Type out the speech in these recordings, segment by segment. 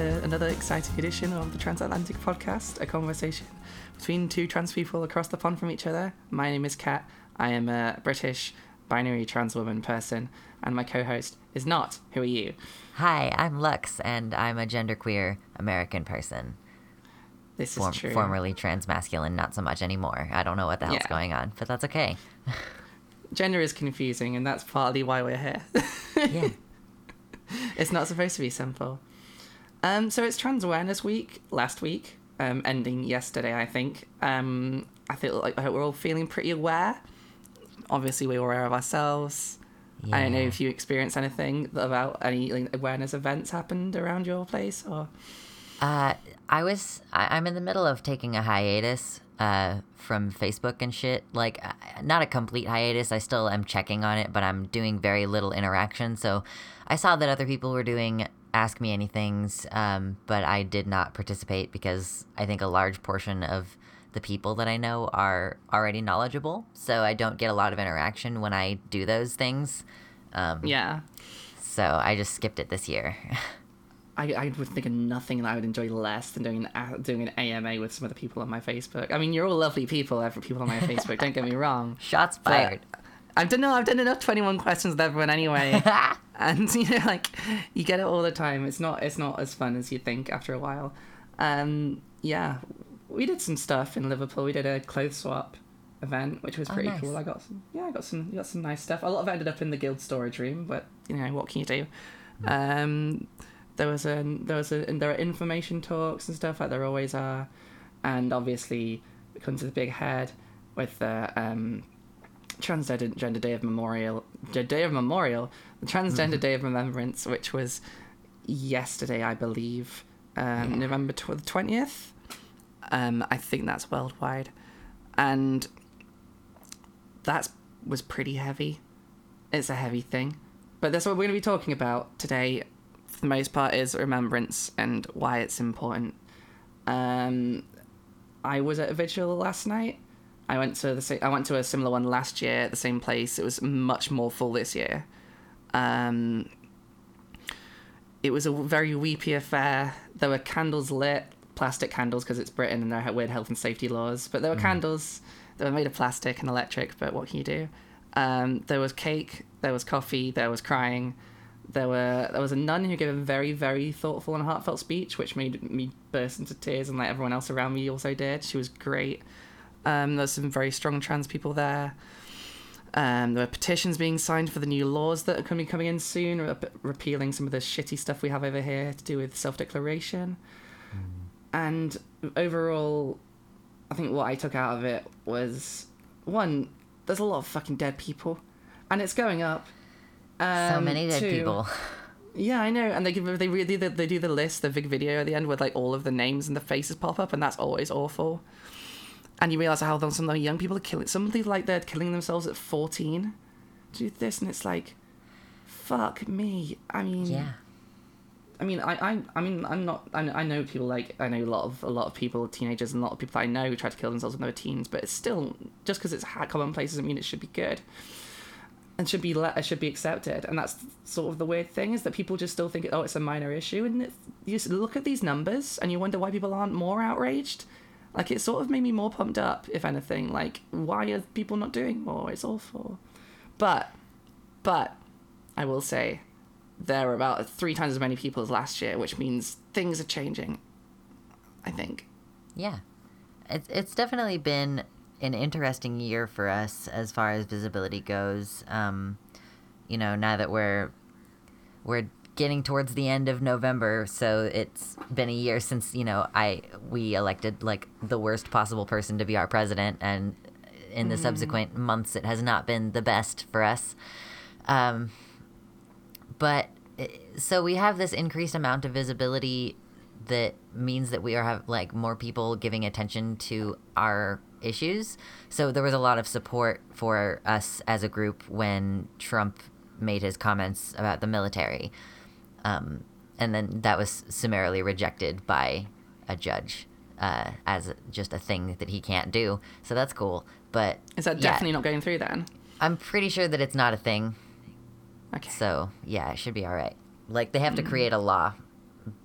the, another exciting edition of the Transatlantic Podcast, a conversation between two trans people across the pond from each other. My name is Kat. I am a British binary trans woman person, and my co-host is not. Who are you? Hi, I'm Lux, and I'm a genderqueer American person. This is Form- true. Formerly transmasculine, not so much anymore. I don't know what the hell's Yeah. going on, but that's okay. Gender is confusing, and that's partly why we're here. Yeah. it's not supposed to be simple. Um, so it's Trans Awareness Week last week, um, ending yesterday, I think. Um, I feel like I hope we're all feeling pretty aware. Obviously, we're aware of ourselves. I don't know if you experienced anything about any like, awareness events happened around your place, or Uh, I was. I, I'm in the middle of taking a hiatus uh, from Facebook and shit. Like, uh, not a complete hiatus. I still am checking on it, but I'm doing very little interaction. So, I saw that other people were doing Ask Me Anythings, um, but I did not participate because I think a large portion of the people that I know are already knowledgeable. So I don't get a lot of interaction when I do those things. Um, yeah. So I just skipped it this year. I, I would think of nothing that I would enjoy less than doing an, doing an AMA with some of the people on my Facebook. I mean, you're all lovely people, every people on my Facebook. Don't get me wrong. Shots But fired. I've done no, I've done enough twenty one questions with everyone anyway, and you know, like you get it all the time. It's not it's not as fun as you think after a while. Um, yeah, we did some stuff in Liverpool. We did a clothes swap event, which was Oh, pretty nice. cool. I got some yeah, I got some got some nice stuff. A lot of it ended up in the guild storage room, but you know what can you do? Um, there was a there was a and there are information talks and stuff like there always are, and obviously we come to the big head with the um, Transgender Day of Memorial, the Day of Memorial, the Transgender Day of Remembrance, which was yesterday, I believe, um, Yeah. November twentieth. Um, I think that's worldwide, and that was pretty heavy. It's a heavy thing, but that's what we're going to be talking about today. For the most part, is remembrance and why it's important. Um, I was at a vigil last night. I went to the I went to a similar one last year at the same place. It was much more full this year. Um, it was a very weepy affair. There were candles lit, plastic candles because it's Britain and there are weird health and safety laws. But there were candles that were made of plastic and electric. But what can you do? Um, there was cake. There was coffee. There was crying. There were there was a nun who gave a very very thoughtful and heartfelt speech, which made me burst into tears, and like everyone else around me also did. She was great. Um, there's some very strong trans people there. Um, there are petitions being signed for the new laws that are coming coming in soon, re- repealing some of the shitty stuff we have over here to do with self declaration. And overall, I think what I took out of it was one, there's a lot of fucking dead people, and it's going up. Um, so many dead two- people. yeah, I know, and they give they really they, they do the list, the big video at the end where like all of the names and the faces pop up, and that's always awful. And you realize how some of the young people are killing. Somebody like they're killing themselves at fourteen. Do this, and it's like, fuck me. I mean, Yeah. I mean, I, I, I mean, I'm not. I, I know people like I know a lot of a lot of people, teenagers, and a lot of people that I know who try to kill themselves when they were teens. But it's still just because it's commonplace doesn't mean it should be good, and should be let, it uh, should be accepted. And that's sort of the weird thing is that people just still think, oh, it's a minor issue, and it's, you look at these numbers and you wonder why people aren't more outraged. Like it sort of made me more pumped up, if anything. Like why are people not doing more? It's awful, but, but, I will say there are about three times as many people as last year, which means things are changing. I think. Yeah. It's it's definitely been an interesting year for us as far as visibility goes. Um, you know, now that we're we're getting towards the end of November, so it's been a year since, you know, I we elected like the worst possible person to be our president and in the subsequent months it has not been the best for us. Um, but eh, so we have this increased amount of visibility that means that we are have like more people giving attention to our issues. So there was a lot of support for us as a group when Trump made his comments about the military, um, and then that was summarily rejected by a judge uh, as just a thing that he can't do. So that's cool. But Is that yeah, definitely not going through then? I'm pretty sure that it's not a thing. Okay. So yeah, it should be all right. Like they have to create a law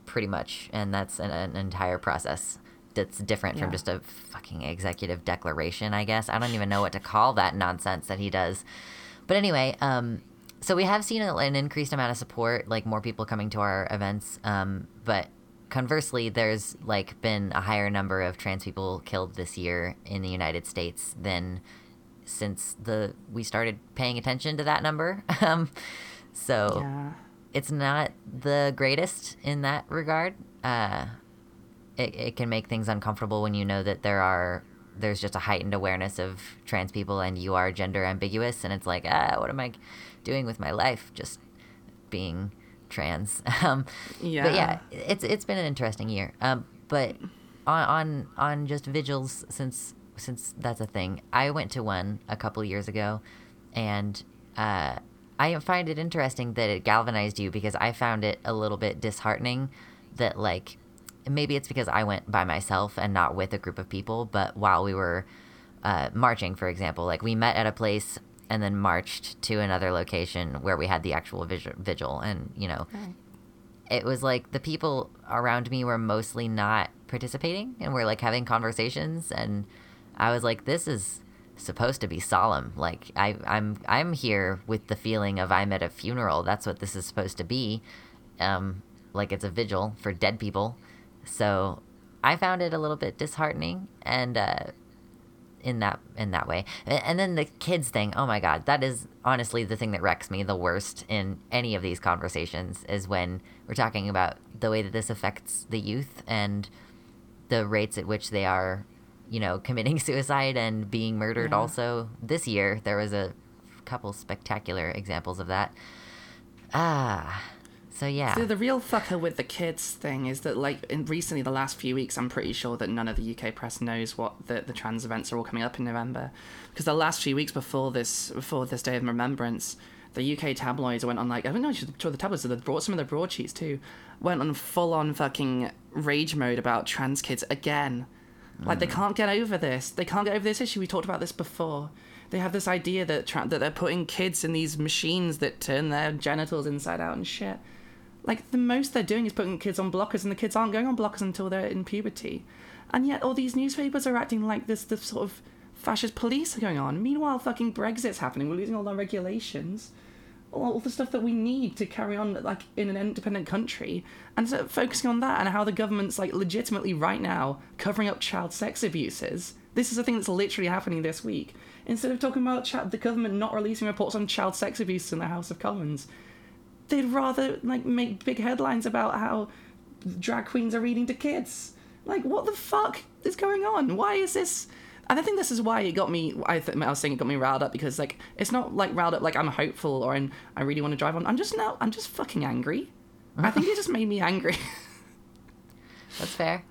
pretty much, and that's an, an entire process that's different from just a fucking executive declaration, I guess. I don't even know what to call that nonsense that he does. But anyway, um, so we have seen an increased amount of support, like more people coming to our events. Um, but conversely, there's like been a higher number of trans people killed this year in the United States than since the we started paying attention to that number. um, so Yeah. it's not the greatest in that regard. Uh, it, it can make things uncomfortable when you know that there are there's just a heightened awareness of trans people and you are gender ambiguous and it's like ah what am I doing with my life just being trans um, Yeah. but yeah it's it's been an interesting year um, but on on on just vigils since since that's a thing I went to one a couple years ago and uh, I find it interesting that it galvanized you because I found it a little bit disheartening that like maybe it's because I went by myself and not with a group of people, but while we were uh, marching, for example, like we met at a place and then marched to another location where we had the actual vigil, and you know it was like the people around me were mostly not participating and we're like having conversations. And I was like this is supposed to be solemn. Like I I'm I'm here with the feeling of I'm at a funeral. That's what this is supposed to be. Um like it's a vigil for dead people. So I found it a little bit disheartening. And uh in that in that way. And then the kids thing, oh my god, that is honestly the thing that wrecks me the worst in any of these conversations is when we're talking about the way that this affects the youth and the rates at which they are, you know, committing suicide and being murdered Yeah. also. This year there was a couple spectacular examples of that. Ah. So yeah. The, the real fucker with the kids thing is that, like, in recently, the last few weeks, I'm pretty sure that none of the UK press knows what the, the trans events are all coming up in November, because the last few weeks before this before this day of remembrance, the UK tabloids went on like I don't know, I'm sure the tabloids, they brought some of the broadsheets too, went on full on fucking rage mode about trans kids again. Like they mm. can't get over this. They can't get over this issue. We talked about this before. They have this idea that tra- that they're putting kids in these machines that turn their genitals inside out and shit. Like the most they're doing is putting kids on blockers, and the kids aren't going on blockers until they're in puberty. And yet all these newspapers are acting like this this sort of fascist police are going on. Meanwhile, fucking Brexit's happening. We're losing all our regulations, all, all the stuff that we need to carry on like in an independent country, and so focusing on that and how the government's like legitimately right now covering up child sex abuses. This is a thing that's literally happening this week. Instead of talking about the government not releasing reports on child sex abuse in the House of Commons, they'd rather like make big headlines about how drag queens are reading to kids. Like, what the fuck is going on? Why is this? And I think this is why it got me. I, th- I was saying it got me riled up because like it's not like riled up like I'm hopeful or I'm, I really want to drive on. I'm just now. I'm just fucking angry. I think it just made me angry. That's fair.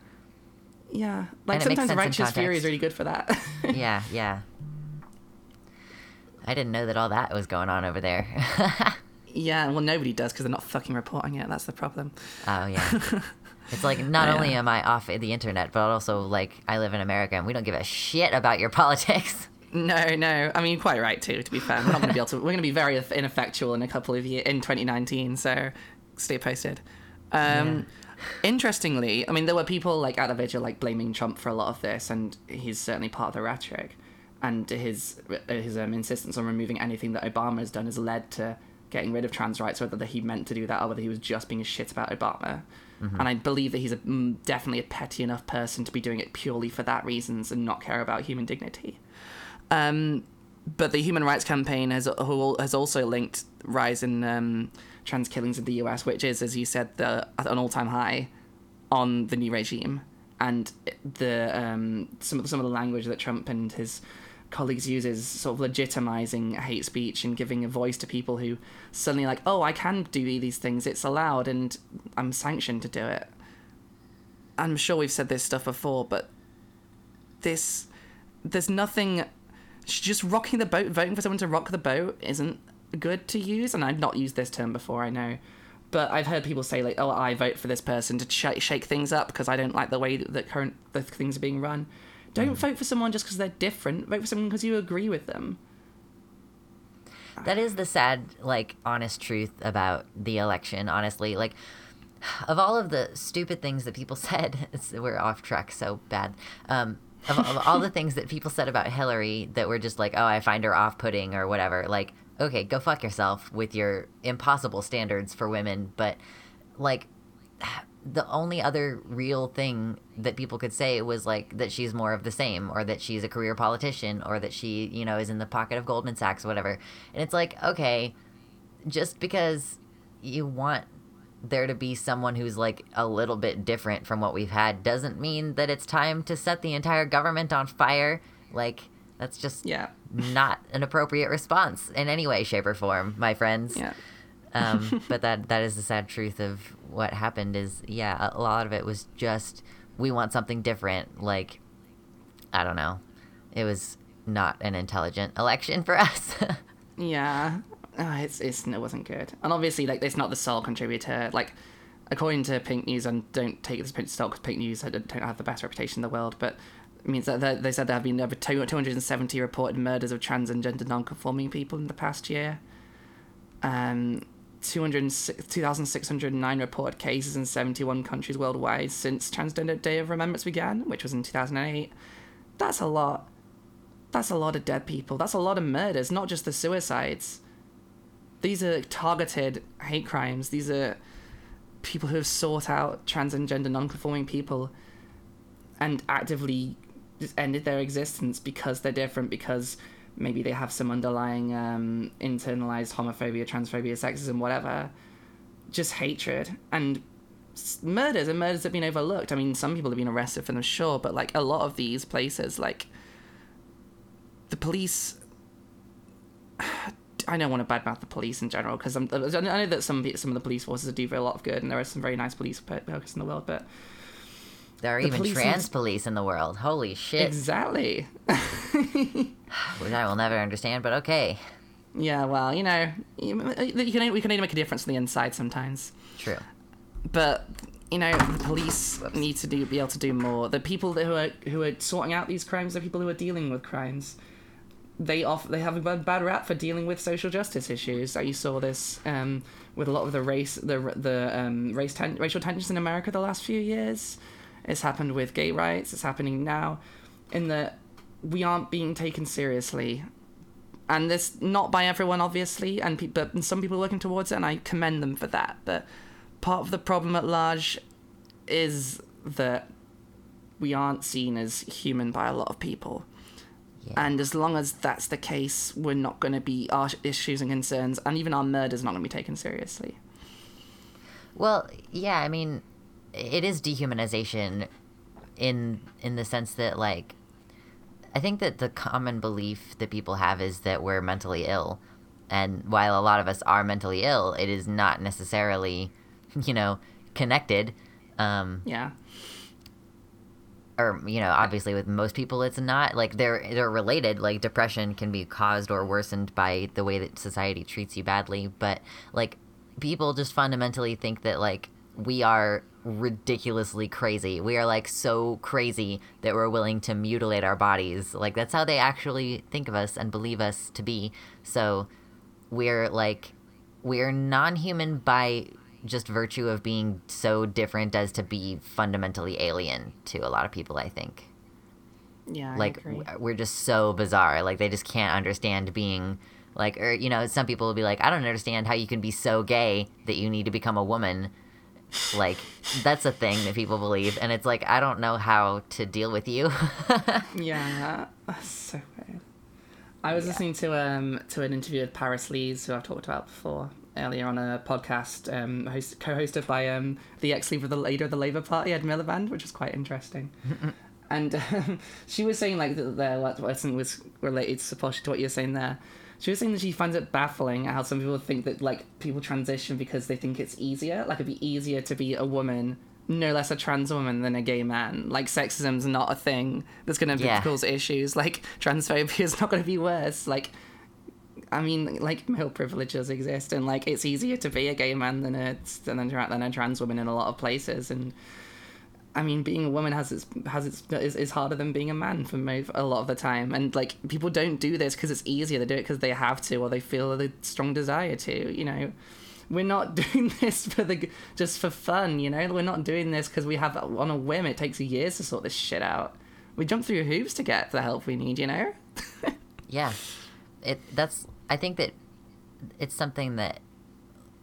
yeah, like And it makes sometimes righteous fury is really good for that. yeah, yeah. I didn't know that all that was going on over there. yeah, well nobody does because they're not fucking reporting it. That's the problem. Oh yeah. It's like not Yeah. only am I off the internet, but also like I live in America and we don't give a shit about your politics. No, no. I mean, quite right too. To be fair, we're not going to be able to. We're going to be very ineffectual in a couple of years in 2019. So, stay posted. Um, Interestingly, I mean, there were people like at the vigil like blaming Trump for a lot of this, and he's certainly part of the rhetoric. And his his um, insistence on removing anything that Obama has done has led to getting rid of trans rights, whether he meant to do that or whether he was just being a shit about Obama. And I believe that he's a, mm, definitely a petty enough person to be doing it purely for that reasons and not care about human dignity. Um, but the Human Rights Campaign has has also linked rise in um, trans killings in the US, which is, as you said, the, an all-time high on the new regime, and the um, some of the, some of the language that Trump and his colleagues use is sort of legitimizing hate speech and giving a voice to people who suddenly like, oh, I can do these things, it's allowed, and I'm sanctioned to do it. I'm sure we've said this stuff before, but this there's nothing just rocking the boat voting for someone to rock the boat isn't good to use and i've not used this term before i know. But i've heard people say like oh i vote for this person to sh- shake things up because i don't like the way that current the things are being run don't vote for someone just because they're different vote for someone because you agree with them That is the sad, like, honest truth about the election, honestly. Like, of all of the stupid things that people said, we're off track so bad. Um, of, of all the things that people said about Hillary that were just like, oh, I find her off putting or whatever, like, okay, go fuck yourself with your impossible standards for women. But, like, the only other real thing that people could say was like that she's more of the same or that she's a career politician or that she you know is in the pocket of goldman sachs or whatever and it's like okay just because you want there to be someone who's like a little bit different from what we've had doesn't mean that it's time to set the entire government on fire like that's just Yeah. not an appropriate response in any way shape or form my friends Yeah. um, but that that is the sad truth of what happened. Is yeah, a lot of it was just we want something different. Like I don't know, it was not an intelligent election for us. Yeah, uh, it's it's it wasn't good, and obviously like it's not the sole contributor. Like according to Pink News, and don't take this pinch of salt because Pink News don't don't have the best reputation in the world, but it means that they said there have been over two hundred and seventy reported murders of trans and gender non-conforming people in the past year. Um. 206 2,609 reported cases in 71 countries worldwide since Transgender Day of Remembrance began, which was in 2008. That's a lot. That's a lot of dead people. That's a lot of murders, not just the suicides. These are targeted hate crimes. These are people who have sought out trans and gender non-conforming people and actively ended their existence because they're different because maybe they have some underlying um, internalized homophobia transphobia sexism whatever just hatred and murders and murders have been overlooked i mean some people have been arrested for them sure but like a lot of these places like the police I don't want to badmouth the police in general because I know that some some of the police forces do a lot of good and there are some very nice police folks in the world, but there are The even police trans police in the world. Holy shit! exactly. Which I will never understand, but okay, Yeah, well, you know, you, you can we can only make a difference on the inside sometimes, true. but you know the police need to do be able to do more. The people that who are who are sorting out these crimes, the people who are dealing with crimes, they off they have a bad, bad rap for dealing with social justice issues. So you saw this um, with a lot of the race the the um, race ten, racial tensions in America the last few years. It's happened with gay rights. It's happening now, in that we aren't being taken seriously. And this not by everyone obviously and pe- but some people are working towards it and i commend them for that. But part of the problem at large is that we aren't seen as human by a lot of people. Yeah. and as long as that's the case we're not going to be our issues and concerns and even our murders not going to be taken seriously. Well, yeah, I mean, it is dehumanization in in the sense that like I think that the common belief that people have is that we're mentally ill. And while a lot of us are mentally ill, it is not necessarily, you know, connected. Um, yeah or you know obviously with most people it's not like they're they're related like depression can be caused or worsened by the way that society treats you badly but like people just fundamentally think that like we are ridiculously crazy. We are like so crazy that we're willing to mutilate our bodies. Like that's how they actually think of us and believe us to be. So we're like we're non-human by just virtue of being so different as to be fundamentally alien to a lot of people i think. Yeah I like we're just so bizarre. Like they just can't understand being like or you know some people will be like i don't understand how you can be so gay that you need to become a woman like that's a thing that people believe and it's like i don't know how to deal with you Yeah, that's so weird. I was listening to um to an interview with Paris Lees, who I've talked about before earlier on a podcast, um, host, co-hosted by um the ex-leader of the leader of the Labour Party, Ed Miliband, which was quite interesting. and um, she was saying like that the what lesson was related to to what you're saying there. She was saying that she finds it baffling how some people think that like people transition because they think it's easier. Like it'd be easier to be a woman, no less a trans woman than a gay man. Like sexism's not a thing that's gonna Yeah. cause issues. Like transphobia is not gonna be worse. Like I mean, like male privileges exist, and like it's easier to be a gay man than a than a, than a trans woman in a lot of places, and I mean, being a woman has its has its is, is harder than being a man for a lot of the time, and like people don't do this because it's easier. They do it because they have to, or they feel the strong desire to. You know, we're not doing this for the just for fun, you know. We're not doing this because we have on a whim. It takes years to sort this shit out. We jump through hoops to get the help we need, you know. yeah, it that's. I think that it's something that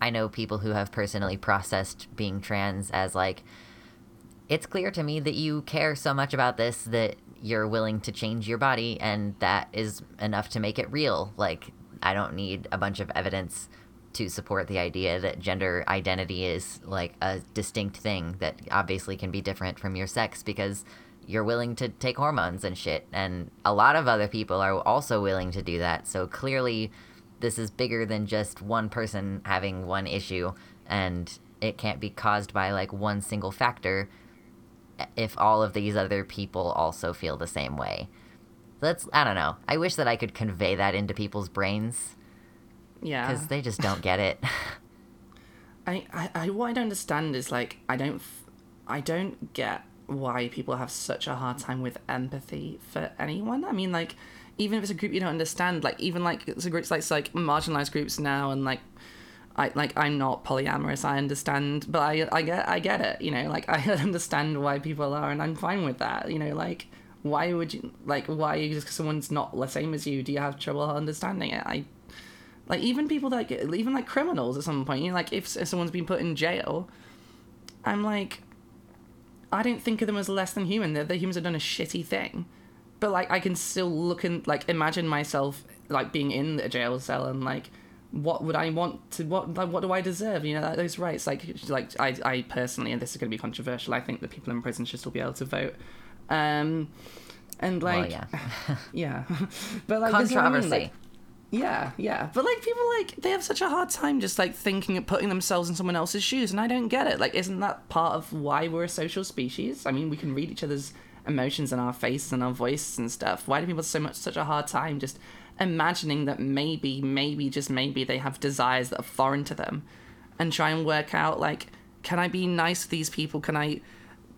I know people who have personally processed being trans as like it's clear to me that you care so much about this that you're willing to change your body and that is enough to make it real. Like I don't need a bunch of evidence to support the idea that gender identity is like a distinct thing that obviously can be different from your sex because you're willing to take hormones and shit and a lot of other people are also willing to do that. So clearly this is bigger than just one person having one issue and it can't be caused by like one single factor if all of these other people also feel the same way. That's I don't know. I wish that I could convey that into people's brains. Yeah. Cuz they just don't get it. I, I, I what I don't understand is like I don't I don't get why people have such a hard time with empathy for anyone. I mean like even if it's a group you don't understand, like even like it's a groups like like marginalized groups now, and like I like I'm not polyamorous. I understand, but I I get I get it. You know, like I understand why people are, and I'm fine with that. You know, like why would you like why just because someone's not the same as you do you have trouble understanding it? I like even people that get even like criminals at some point. You know, like if, if someone's been put in jail, I'm like. I don't think of them as less than human. They're the humans have done a shitty thing but like I can still look and like imagine myself like being in a jail cell and like what would I want to what what do I deserve you know those rights like like I I personally and this is going to be controversial I think that people in prison should still be able to vote um and like well, yeah yeah but like controversy like, yeah, yeah. But like people like they have such a hard time just like thinking of putting themselves in someone else's shoes and I don't get it. Like isn't that part of why we're a social species? I mean, we can read each other's emotions in our faces and our voices and stuff. Why do people have so much such a hard time just imagining that maybe, maybe, just maybe they have desires that are foreign to them and try and work out like, can I be nice to these people? Can I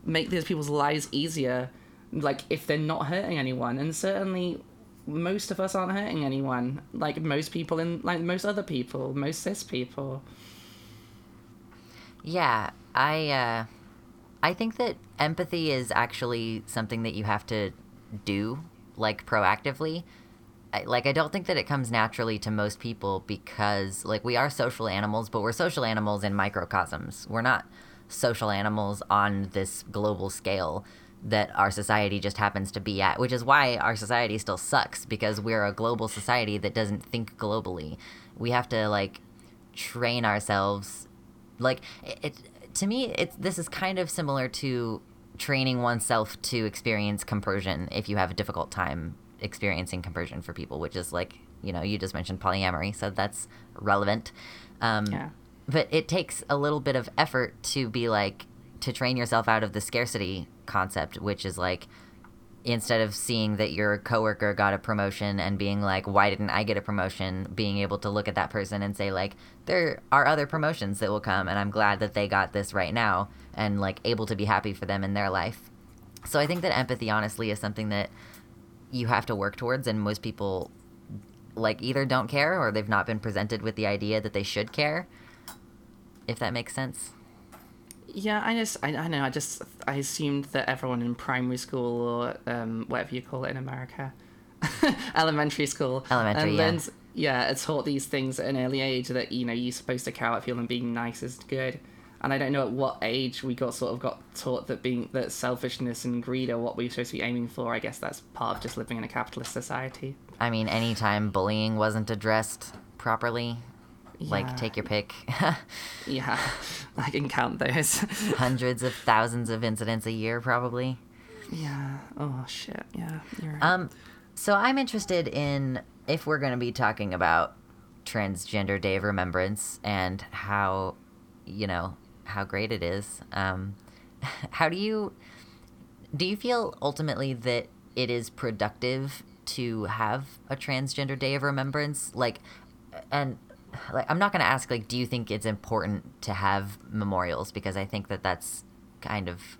make these people's lives easier? Like if they're not hurting anyone. And certainly most of us aren't hurting anyone. Like most people in like most other people, most cis people. Yeah, I uh I think that empathy is actually something that you have to do, like proactively. Like, I don't think that it comes naturally to most people because, like, we are social animals, but we're social animals in microcosms. We're not social animals on this global scale that our society just happens to be at, which is why our society still sucks because we're a global society that doesn't think globally. We have to, like, train ourselves. Like, it, it to me, it's this is kind of similar to training oneself to experience compersion if you have a difficult time experiencing compersion for people, which is like you know you just mentioned polyamory, so that's relevant. Um, yeah. But it takes a little bit of effort to be like to train yourself out of the scarcity concept, which is like instead of seeing that your coworker got a promotion and being like, why didn't I get a promotion? Being able to look at that person and say like, there are other promotions that will come, and I'm glad that they got this right now, and like able to be happy for them in their life. So I think that empathy, honestly, is something that you have to work towards, and most people like either don't care or they've not been presented with the idea that they should care. If that makes sense. Yeah, I just I, I know I just I assumed that everyone in primary school or um, whatever you call it in America, elementary school, elementary, and yeah. learns yeah, it's taught these things at an early age that you know you're supposed to care about people and being nice is good. And I don't know at what age we got sort of got taught that being that selfishness and greed are what we're supposed to be aiming for. I guess that's part of just living in a capitalist society. I mean, anytime bullying wasn't addressed properly, like take your pick. Yeah, I can count those. Hundreds of thousands of incidents a year, probably. yeah. Oh shit. Yeah. Right. Um, so I'm interested in if we're going to be talking about Transgender Day of Remembrance and how, you know, how great it is. Um, how do you do you feel ultimately that it is productive to have a Transgender Day of Remembrance? Like, and like I'm not going to ask like, do you think it's important to have memorials? Because I think that that's kind of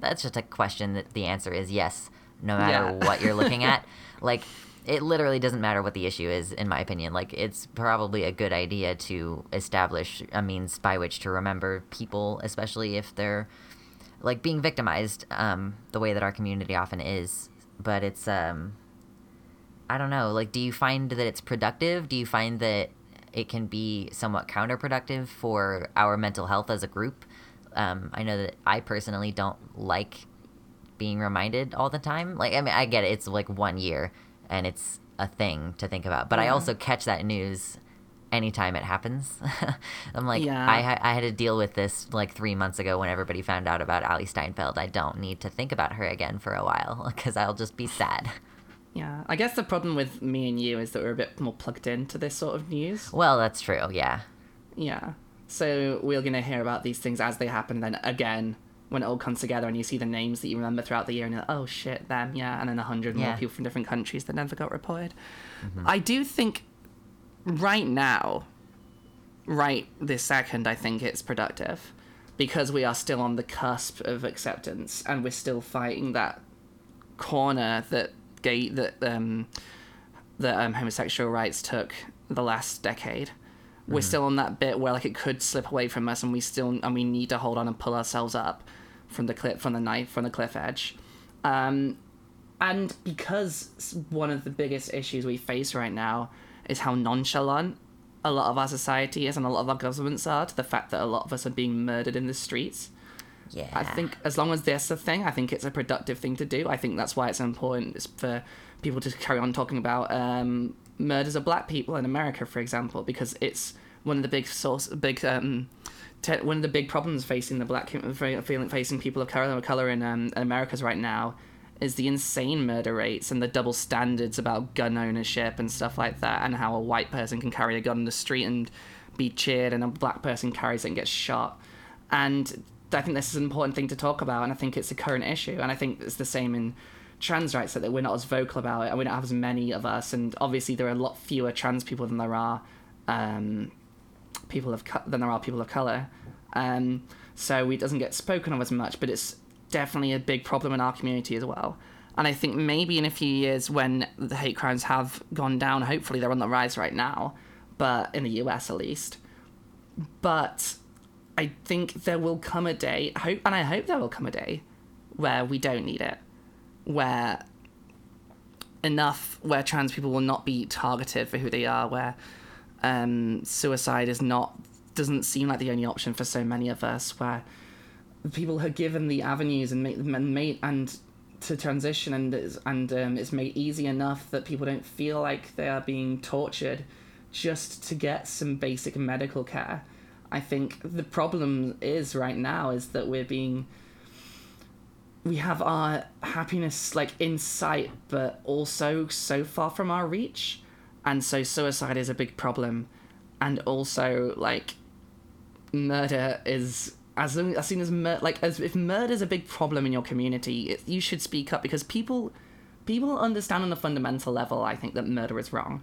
that's just a question that the answer is yes, no matter Yeah. what you're looking at. Like, it literally doesn't matter what the issue is, in my opinion. Like, it's probably a good idea to establish a means by which to remember people, especially if they're like being victimized, um, the way that our community often is. But it's, um, I don't know. Like, do you find that it's productive? Do you find that it can be somewhat counterproductive for our mental health as a group? Um, I know that I personally don't like being reminded all the time. Like, I mean, I get it. It's like one year and it's a thing to think about. But I also catch that news anytime it happens. I'm like, Yeah. I, I had to deal with this like three months ago when everybody found out about Ally Steinfeld. I don't need to think about her again for a while because I'll just be sad. Yeah, I guess the problem with me and you is that we're a bit more plugged into this sort of news. Well, that's true. Yeah. Yeah. So we're going to hear about these things as they happen. Then again, when it all comes together and you see the names that you remember throughout the year, and you're like, oh shit, them, yeah. And then a hundred more people from different countries that never got reported. I do think right now, right this second, I think it's productive because we are still on the cusp of acceptance and we're still fighting that corner that gay that um that um, homosexual rights took the last decade. We're still on that bit where like it could slip away from us, and we still and we need to hold on and pull ourselves up from the cliff from the knife from the cliff edge. Um, and because one of the biggest issues we face right now is how nonchalant a lot of our society is and a lot of our governments are to the fact that a lot of us are being murdered in the streets. Yeah. I think as long as that's a thing, I think it's a productive thing to do. I think that's why it's important is for people to carry on talking about um, murders of black people in America, for example, because it's one of the big source, big um, te- one of the big problems facing the black feeling facing people of color, color in um, Americas right now is the insane murder rates and the double standards about gun ownership and stuff like that, and how a white person can carry a gun in the street and be cheered, and a black person carries it and gets shot. And I think this is an important thing to talk about, and I think it's a current issue, and I think it's the same in trans rights that we're not as vocal about it, and we don't have as many of us, and obviously there are a lot fewer trans people than there are um, people of co- than there are people of color. Um, so it doesn't get spoken of as much, but it's definitely a big problem in our community as well. And I think maybe in a few years, when the hate crimes have gone down, hopefully they're on the rise right now, but in the US at least. But I think there will come a day, hope, and I hope there will come a day where we don't need it, where enough, where trans people will not be targeted for who they are, where um, suicide is not doesn't seem like the only option for so many of us, where people are given the avenues and make and made and to transition and it's, and um, it's made easy enough that people don't feel like they are being tortured just to get some basic medical care. I think the problem is right now is that we're being we have our happiness like in sight but also so far from our reach. And so suicide is a big problem. And also like murder is as as, soon as mur- like as if murder is a big problem in your community it, you should speak up because people people understand on a fundamental level i think that murder is wrong.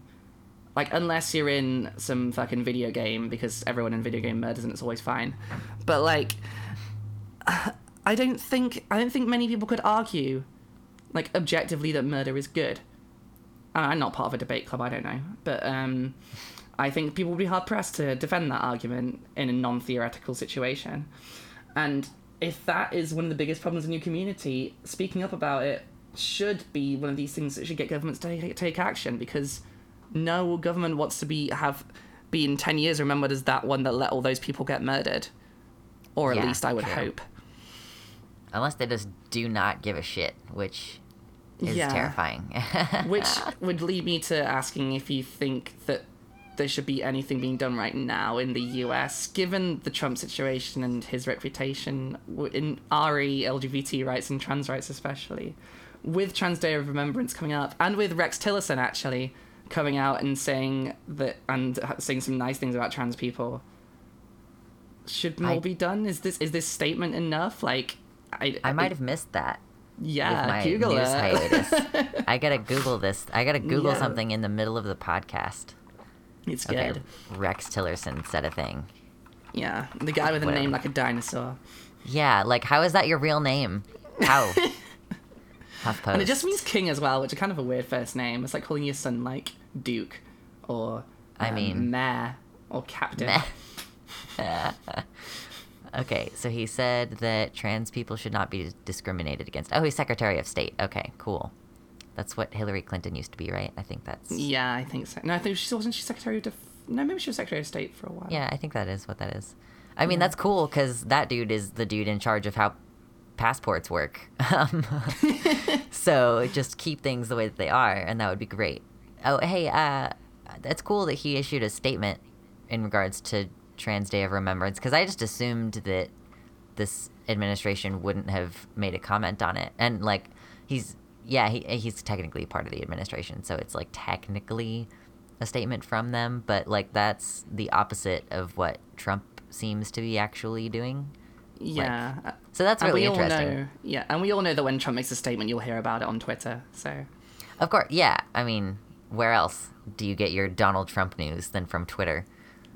Like unless you're in some fucking video game because everyone in video game murders and it's always fine. But like i don't think i don't think many people could argue like objectively that murder is good i'm not part of a debate club i don't know but um I think people would be hard pressed to defend that argument in a non theoretical situation. And if that is one of the biggest problems in your community, speaking up about it should be one of these things that should get governments to take, take action because no government wants to be have be in 10 years remembered as that one that let all those people get murdered. Or at Yeah, least I would true. hope. Unless they just do not give a shit, which is Yeah. terrifying. Which would lead me to asking if you think that there should be anything being done right now in the US, given the Trump situation and his reputation in RE, LGBT rights, and trans rights, especially. With Trans Day of Remembrance coming up, and with Rex Tillerson actually coming out and saying that, and saying some nice things about trans people. Should more I- be done? Is this is this statement enough? Like, I I might have missed that. yeah, my Google news it. hiatus. I gotta Google this. I gotta Google Yeah. something in the middle of the podcast. it's Okay, good. Rex Tillerson said a thing. Yeah, the guy with a name like a dinosaur. Yeah, like how is that your real name? How? HuffPost. And it just means king as well, which is kind of a weird first name. It's like calling your son like Duke or I um, mean- Mayor or Captain. Okay, so he said that trans people should not be discriminated against. Oh, he's Secretary of State. Okay, cool. That's what Hillary Clinton used to be, right? I think that's. Yeah, I think so. No, I think she wasn't she Secretary of Def- No, maybe she was Secretary of State for a while. Yeah, I think that is what that is. I mean, that's cool because that dude is the dude in charge of how passports work. Um, so just keep things the way that they are, and that would be great. Oh, hey, uh, that's cool that he issued a statement in regards to Trans Day of Remembrance because I just assumed that this administration wouldn't have made a comment on it, and like he's yeah he he's technically part of the administration, so it's like technically a statement from them, but like that's the opposite of what Trump seems to be actually doing. Yeah. Uh, So that's and really we all interesting. know, yeah, and we all know that when Trump makes a statement, you'll hear about it on Twitter. So, Of course, yeah. I mean, where else do you get your Donald Trump news than from Twitter?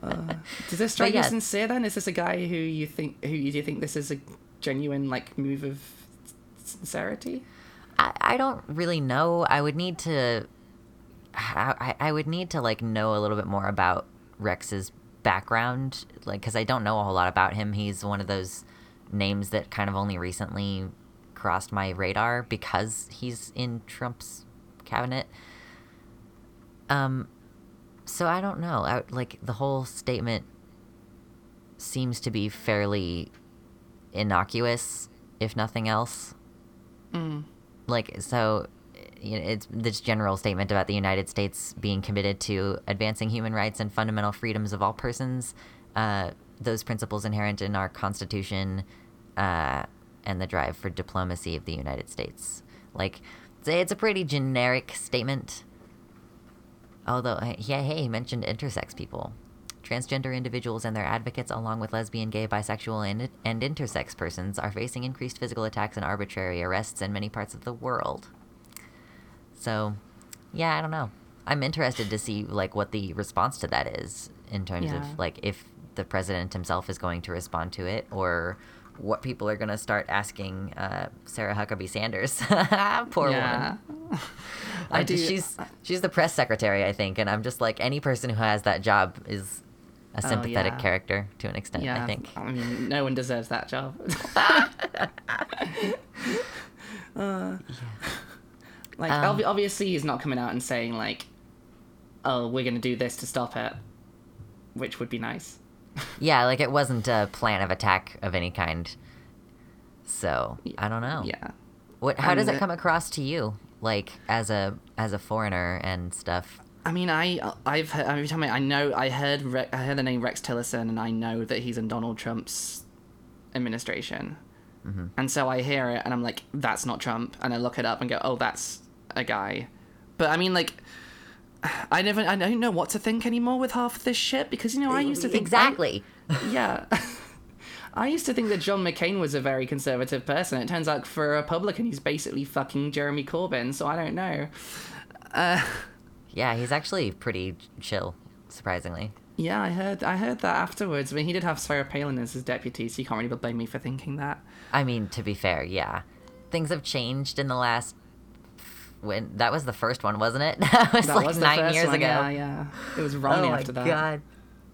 does this strike yeah. you sincere? Then is this a guy who you think who you do you think this is a genuine like move of sincerity? I, I don't really know. I would need to. I, I would need to like know a little bit more about Rex's background, like because I don't know a whole lot about him. He's one of those names that kind of only recently crossed my radar because he's in Trump's cabinet. Um, so I don't know. I, like the whole statement seems to be fairly innocuous, if nothing else Mm. like so you know, it's this general statement about the United States being committed to advancing human rights and fundamental freedoms of all persons. Uh, those principles inherent in our Constitution uh, and the drive for diplomacy of the United States. Like, it's a- it's a pretty generic statement. Although, yeah, hey, he mentioned intersex people. Transgender individuals and their advocates, along with lesbian, gay, bisexual, and, and intersex persons, are facing increased physical attacks and arbitrary arrests in many parts of the world. So, yeah, I don't know. I'm interested to see like what the response to that is in terms Yeah. of like if the president himself is going to respond to it or what people are going to start asking uh, Sarah Huckabee Sanders. Poor woman. I do- She's she's the press secretary, I think, and I'm just like any person who has that job is a Oh, sympathetic yeah. character to an extent. Yeah, I think. I mean, no one deserves that job. Uh, like, Um, obviously, he's not coming out and saying like, "Oh, we're gonna do this to stop it," which would be nice. Yeah, like it wasn't a plan of attack of any kind. So I don't know. Yeah. What? How does And it come across to you, like as a as a foreigner and stuff? I mean, I I've heard, every time I, I know I heard Re- I heard the name Rex Tillerson, and I know that he's in Donald Trump's administration, Mm-hmm. and so I hear it, and I'm like, "That's not Trump," and I look it up and go, "Oh, that's a guy," but I mean, like. I never, I don't know what to think anymore with half of this shit because you know I used to think exactly. yeah. I used to think that John McCain was a very conservative person. It turns out for a Republican, he's basically fucking Jeremy Corbyn, so I don't know. Uh, yeah, he's actually pretty chill, surprisingly. Yeah, I heard I heard that afterwards. I mean, he did have Sarah Palin as his deputy, so you can't really blame me for thinking that. I mean, to be fair, yeah, things have changed in the last. When that was the first one, wasn't it? that was That like was nine years one, ago. Yeah, yeah. It was Romney oh after my that. god.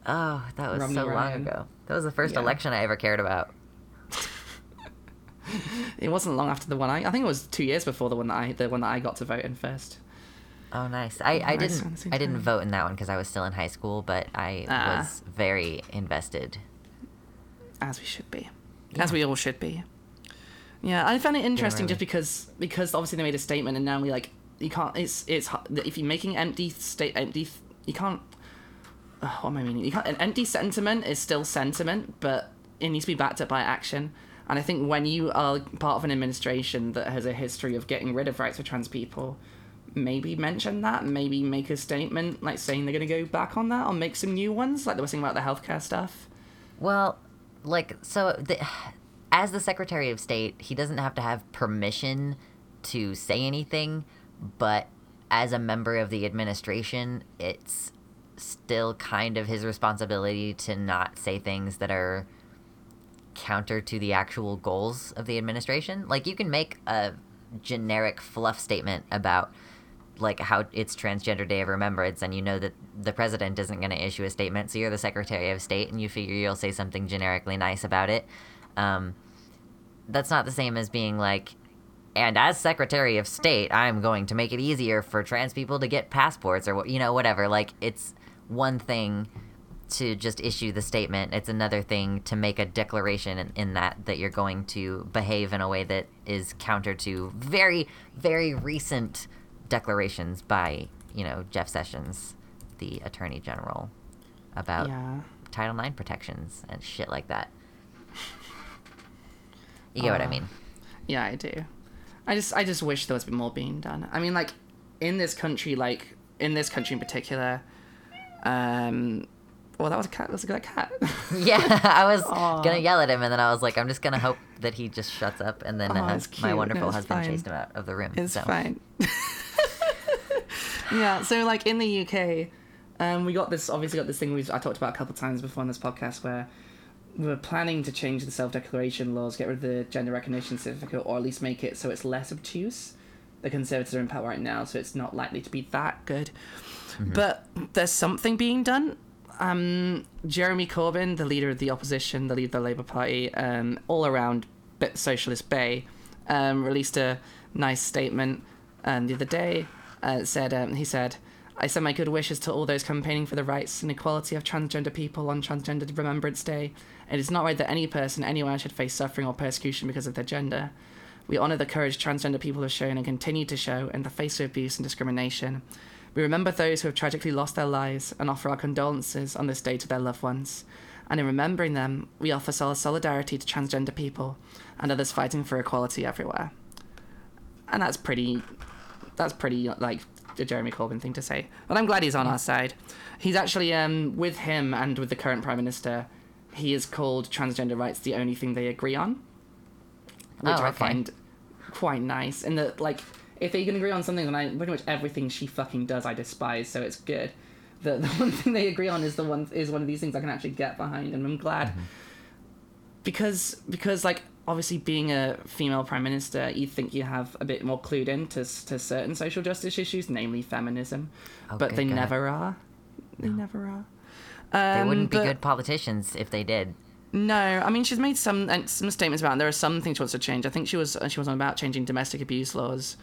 Oh, that was Romney so long ago. That was the first Yeah. election I ever cared about. It wasn't long after the one I. I think it was two years before the one that I the one that I got to vote in first. Oh, nice. I, I Nice, didn't I didn't vote in that one because I was still in high school, but I Ah. was very invested. as we should be, as we all should be. Yeah, I found it interesting Generally. just because because obviously they made a statement and now we like you can't. It's it's if you're making empty state empty you can't. Uh, what am I meaning? You can't. An empty sentiment is still sentiment, but it needs to be backed up by action. And I think when you are part of an administration that has a history of getting rid of rights for trans people, maybe mention that, maybe make a statement like saying they're going to go back on that or make some new ones, like they were saying about the healthcare stuff. Well, like so the as the Secretary of State, he doesn't have to have permission to say anything, but as a member of the administration, it's still kind of his responsibility to not say things that are counter to the actual goals of the administration. Like you can make a generic fluff statement about like how it's transgender day of remembrance and you know that the president isn't going to issue a statement so you're the secretary of state and you figure you'll say something generically nice about it um, that's not the same as being like and as secretary of state i'm going to make it easier for trans people to get passports or you know whatever like it's one thing to just issue the statement it's another thing to make a declaration in, in that that you're going to behave in a way that is counter to very very recent declarations by you know Jeff Sessions, the Attorney General, about Yeah. Title IX protections and shit like that. You get what I Uh, mean? Yeah, I do. I just I just wish there was more being done. I mean, like in this country, like in this country in particular, um, well, that was a cat. That was a good cat. Yeah, I was Aw. gonna yell at him, and then I was like, I'm just gonna hope that he just shuts up, and then Aw, uh, my wonderful No, husband fine. chased him out of the room. It's so. fine. yeah, so like in the UK, um, we got this obviously got this thing we I talked about a couple times before on this podcast where we're planning to change the self declaration laws, get rid of the gender recognition certificate, or at least make it so it's less obtuse. The Conservatives are in power right now, so it's not likely to be that good. But there's something being done. Um, Jeremy Corbyn, the leader of the opposition, the leader of the Labour Party, um, all around bit socialist bay, um, released a nice statement um, the other day. Uh, said um, he said, "I send my good wishes to all those campaigning for the rights and equality of transgender people on Transgender Remembrance Day. It is not right that any person anywhere should face suffering or persecution because of their gender. We honour the courage transgender people have shown and continue to show in the face of abuse and discrimination. We remember those who have tragically lost their lives and offer our condolences on this day to their loved ones. And in remembering them, we offer sol- solidarity to transgender people and others fighting for equality everywhere. And that's pretty. That's pretty like a Jeremy Corbyn thing to say. But I'm glad he's on our side. He's actually um with him and with the current prime minister. He has called transgender rights the only thing they agree on, which Oh, I find quite nice. And that like if they can agree on something, then I pretty much everything she fucking does I despise. So it's good. The the one thing they agree on is the one is one of these things I can actually get behind, and I'm glad mm-hmm. because because like obviously being a female prime minister, you think you have a bit more clued in to to certain social justice issues, namely feminism, Oh, but they never are. They never are. They Um, wouldn't be good politicians if they did. no, I mean she's made some uh, some statements about. It. There are some things she wants to change. I think she was she was on about changing domestic abuse laws,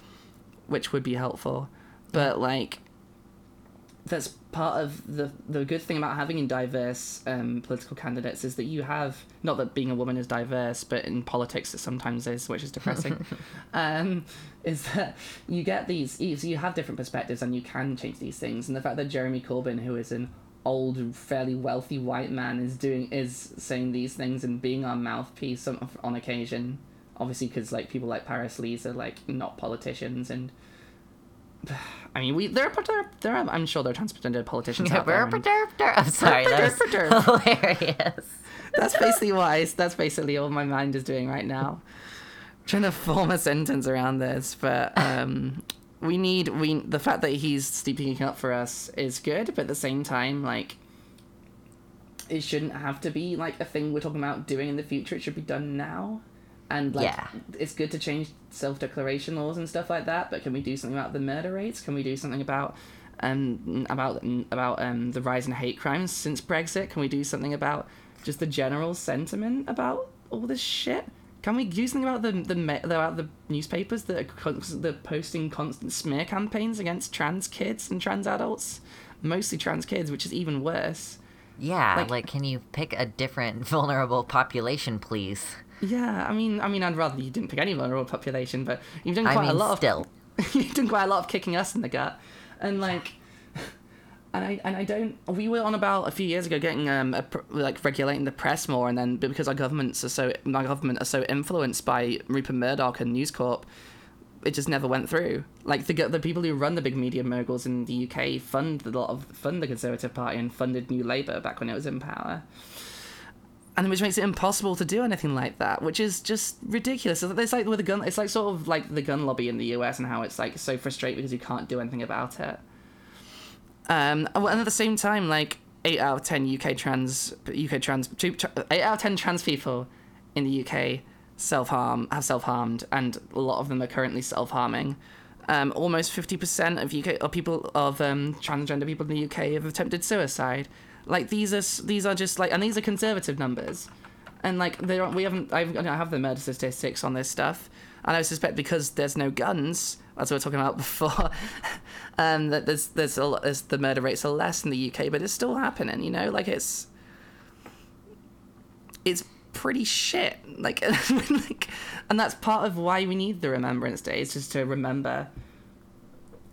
which would be helpful. But like, that's part of the the good thing about having in diverse um, political candidates is that you have not that being a woman is diverse, but in politics it sometimes is, which is depressing. um, is that you get these you you have different perspectives and you can change these things. And the fact that Jeremy Corbyn, who is an old, fairly wealthy white man, is doing is saying these things and being our mouthpiece on, on occasion. Obviously, because like people like Paris Lees are like not politicians and. I mean, we there are there, are, I'm sure there are transgender politicians out there. and- I'm sorry, that was hilarious. that's basically I, that's basically all my mind is doing right now. trying to form a sentence around this, but um, we need we the fact that he's speaking up for us is good, but at the same time, like it shouldn't have to be like a thing we're talking about doing in the future. It should be done now. And like Yeah. it's good to change self declaration laws and stuff like that, but can we do something about the murder rates? Can we do something about um about about um the rise in hate crimes since Brexit? Can we do something about just the general sentiment about all this shit? Can we do something about the the about the newspapers that are constantly posting constant smear campaigns against trans kids and trans adults, mostly trans kids, which is even worse. Yeah, Like- like, can you pick a different vulnerable population, please? Yeah, I mean, I mean, I'd rather you didn't pick any vulnerable population, but you've done I quite mean, a lot of still. you've done quite a lot of kicking us in the gut, and like, and I and I don't. We were on about a few years ago getting um a, like regulating the press more, and then because our governments are so our government are so influenced by Rupert Murdoch and News Corp, it just never went through. Like the the people who run the big media moguls in the UK fund a lot of fund the Conservative Party and funded New Labour back when it was in power and which makes it impossible to do anything like that, which is just ridiculous. It's like with the gun. It's like sort of like the gun lobby in the US and how it's like so frustrating because you can't do anything about it. Um, and at the same time, like eight out of ten UK trans UK trans eight out of ten trans people in the UK self harm have self harmed, and a lot of them are currently self harming. Um, almost fifty percent of UK of people of um, transgender people in the UK have attempted suicide. Like these are these are just like, and these are conservative numbers, and like they. We haven't. I don't have the murder statistics on this stuff, and I suspect because there's no guns, as we were talking about before, um, that there's there's a lot, there's, the murder rates are less in the UK, but it's still happening. You know, like it's it's pretty shit. Like, like, and that's part of why we need the Remembrance Day, is just to remember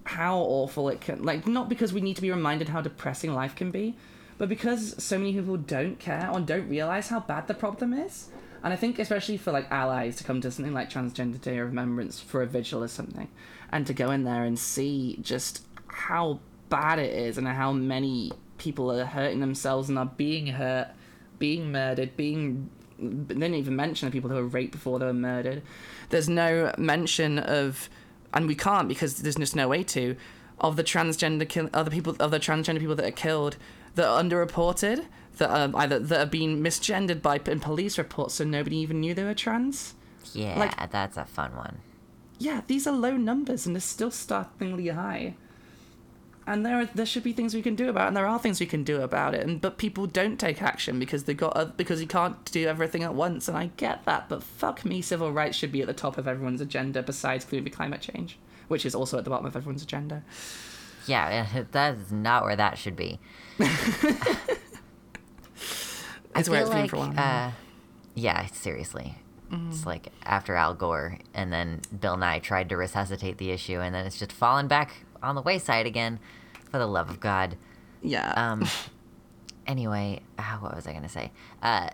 how awful it can. Like, not because we need to be reminded how depressing life can be, but because so many people don't care or don't realize how bad the problem is. And I think, especially for like allies to come to something like Transgender Day of Remembrance for a vigil or something, and to go in there and see just how bad it is and how many people are hurting themselves and are being hurt, being murdered, being. They didn't even mention the people who were raped before they were murdered. There's no mention of, and we can't because there's just no way to, of the transgender kill, other people, other transgender people that are killed that are underreported, that are either that are being misgendered by in police reports, so nobody even knew they were trans. Yeah, Like- that's a fun one. Yeah, these are low numbers and they're still startlingly high. And there are, there should be things we can do about it, and there are things we can do about it. And but people don't take action because they got oth- because you can't do everything at once. And I get that, but fuck me, civil rights should be at the top of everyone's agenda besides clearly climate change, which is also at the bottom of everyone's agenda. Yeah, that is not where that should be. It's where it's been for a while. Uh, yeah, seriously. Mm-hmm. It's like after Al Gore, and then Bill Nye tried to resuscitate the issue, and then it's just fallen back on the wayside again. For the love of God. yeah. Um. anyway, ah, what was I gonna say? Uh,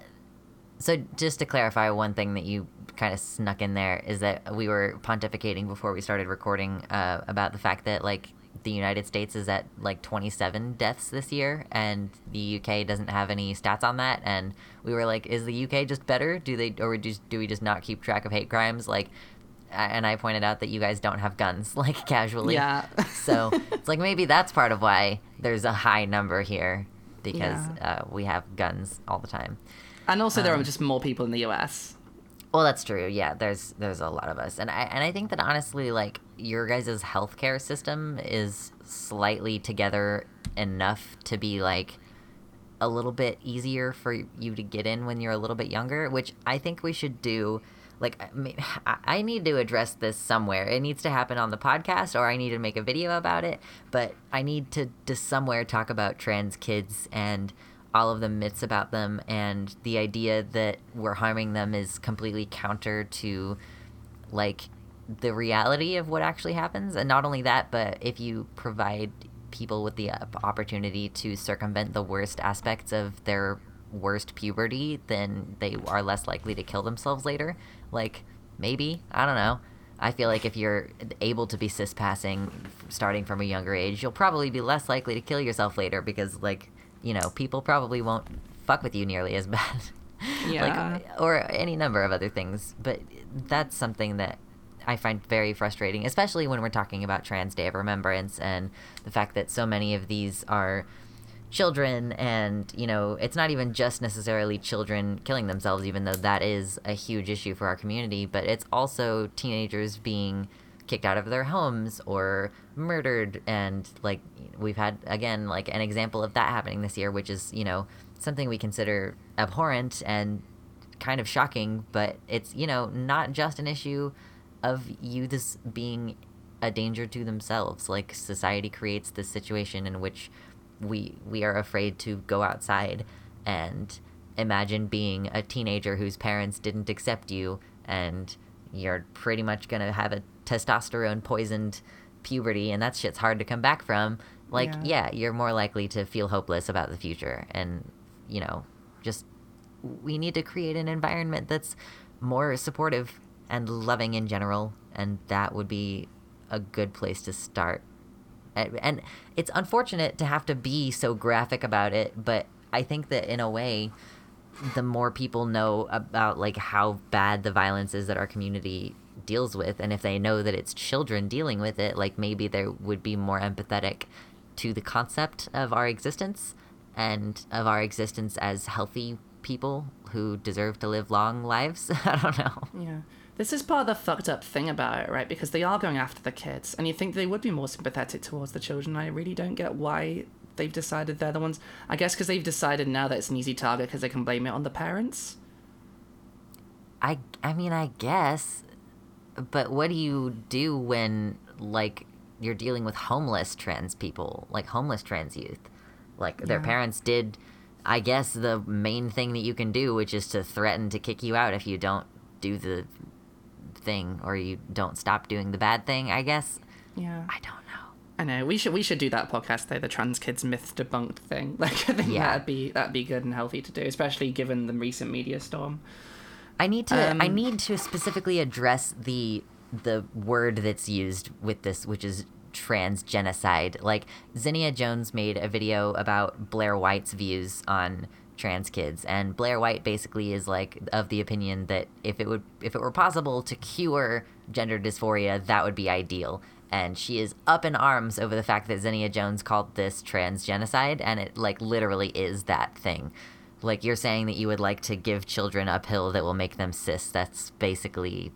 so just to clarify, one thing that you kind of snuck in there is that we were pontificating before we started recording uh, about the fact that like the United States is at like 27 deaths this year, and the UK doesn't have any stats on that. And we were like, is the UK just better? Do they, or do, do we just not keep track of hate crimes? Like, and I pointed out that you guys don't have guns, like casually. Yeah. so it's like maybe that's part of why there's a high number here because uh, we have guns all the time. and also, there um, are just more people in the US. Well, that's true. Yeah, there's there's a lot of us, and I and I think that honestly, like your guys' healthcare system is slightly together enough to be like a little bit easier for you to get in when you're a little bit younger, which I think we should do. Like, I mean, I need to address this somewhere. It needs to happen on the podcast, or I need to make a video about it. But I need to to somewhere talk about trans kids and all of the myths about them and the idea that we're harming them is completely counter to like the reality of what actually happens. And not only that but if you provide people with the opportunity to circumvent the worst aspects of their worst puberty then they are less likely to kill themselves later. Like maybe. I don't know. I feel like if you're able to be cis passing starting from a younger age you'll probably be less likely to kill yourself later because like you know people probably won't fuck with you nearly as bad Yeah. like or any number of other things but that's something that i find very frustrating especially when we're talking about trans day of remembrance and the fact that so many of these are children and you know it's not even just necessarily children killing themselves even though that is a huge issue for our community but it's also teenagers being kicked out of their homes or murdered. And like we've had again like an example of that happening this year which is you know something we consider abhorrent and kind of shocking. But it's you know not just an issue of youths being a danger to themselves. Like society creates this situation in which we we are afraid to go outside and imagine being a teenager whose parents didn't accept you and you're pretty much going to have a testosterone poisoned puberty and that shit's hard to come back from. Like Yeah. yeah you're more likely to feel hopeless about the future. And you know just we need to create an environment that's more supportive and loving in general. And that would be a good place to start. And, and it's unfortunate to have to be so graphic about it but i think that in a way the more people know about like how bad the violence is that our community deals with and if they know that it's children dealing with it like maybe they would be more empathetic to the concept of our existence and of our existence as healthy people who deserve to live long lives. I don't know. Yeah. This is part of the fucked up thing about it, right? Because they are going after the kids, and you think they would be more sympathetic towards the children. I really don't get why they've decided they're the ones. I guess because they've decided now that it's an easy target because they can blame it on the parents. I I mean I guess, but what do you do when like you're dealing with homeless trans people, like homeless trans youth, like their parents did. I guess the main thing that you can do, which is to threaten to kick you out if you don't do the thing or you don't stop doing the bad thing. I guess Yeah. I don't know. I know we should we should do that podcast though the trans kids myth debunked thing like I think Yeah. that'd be that'd be good and healthy to do especially given the recent media storm I need to I Um, need to specifically address the the word that's used with this, which is trans genocide. Like Zinnia Jones made a video about Blair White's views on trans kids, and Blair White basically is like of the opinion that if it would if it were possible to cure gender dysphoria, that would be ideal. And she is up in arms over the fact that Zinnia Jones called this trans genocide, and it like literally is that thing. Like you're saying that you would like to give children a pill that will make them cis. That's basically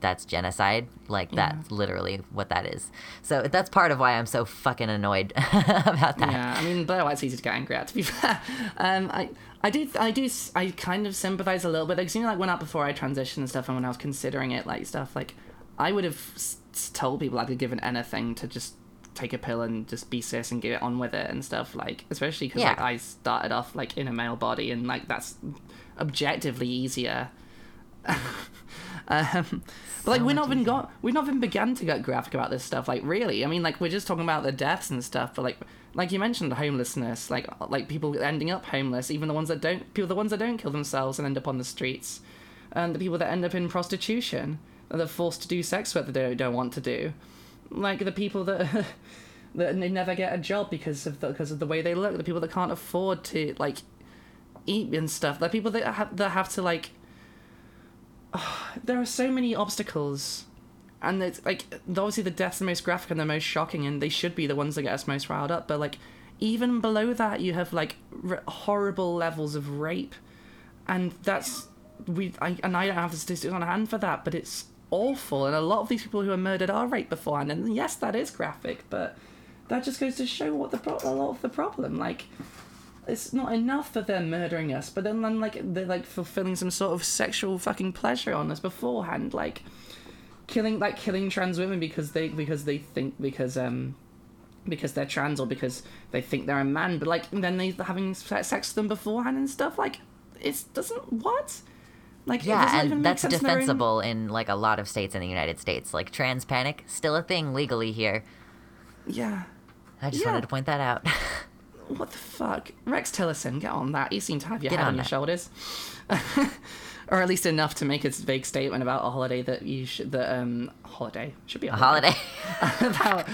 that's genocide. Like that's literally what that is. So that's part of why I'm so fucking annoyed about that. yeah I mean Blair White's easy to get angry at to be fair um I I do I do I kind of sympathize a little bit Like, you know like when out before I transitioned and stuff and when I was considering it like stuff like I would have told people I'd have given anything to just take a pill and just be cis and get on with it and stuff like especially because like I started off like in a male body and like that's objectively easier. Um, but like So we're not even got we've not even begun to get graphic about this stuff like really. I mean like we're just talking about the deaths and stuff but like like you mentioned homelessness like like people ending up homeless even the ones that don't people the ones that don't kill themselves and end up on the streets and the people that end up in prostitution that they're forced to do sex work that they don't want to do like the people that that they never get a job because of the, because of the way they look the people that can't afford to like eat and stuff. The people that have that have to like there are so many obstacles. And it's like obviously the deaths are the most graphic and the most shocking and they should be the ones that get us most riled up but like even below that you have like r- horrible levels of rape. And that's we I, and i don't have the statistics on hand for that but it's awful and a lot of these people who are murdered are raped beforehand and yes that is graphic but that just goes to show what the pro- a lot of the problem like it's not enough that they're murdering us, but then, then like they're like fulfilling some sort of sexual fucking pleasure on us beforehand, like killing like killing trans women because they because they think because um because they're trans or because they think they're a man, but like then they having sex with them beforehand and stuff. Like it doesn't what like Yeah, and that's sense in defensible in like a lot of states in the United States. Like trans panic, still a thing legally here. Yeah. I just Yeah. wanted to point that out. What the fuck? Rex Tillerson, get on that. You seem to have your Get head on, on your shoulders. or at least enough to make a vague statement about a holiday that you should the um holiday should be a, a holiday. about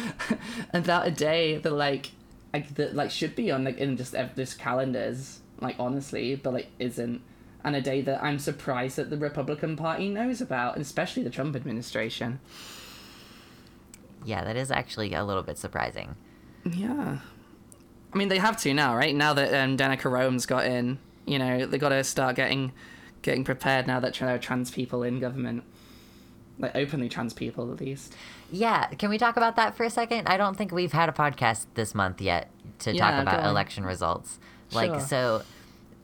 about a day that like like that like should be on like in just just calendars like honestly but like isn't and a day that I'm surprised that the Republican Party knows about especially the Trump administration yeah, that is actually a little bit surprising. Yeah. I mean, they have to now, right? Now that um, Danica Roem's got in, you know, they got to start getting getting prepared now that there are trans people in government. Like, openly trans people, at least. Yeah, can we talk about that for a second? I don't think we've had a podcast this month yet to Yeah, talk about election results. Like, so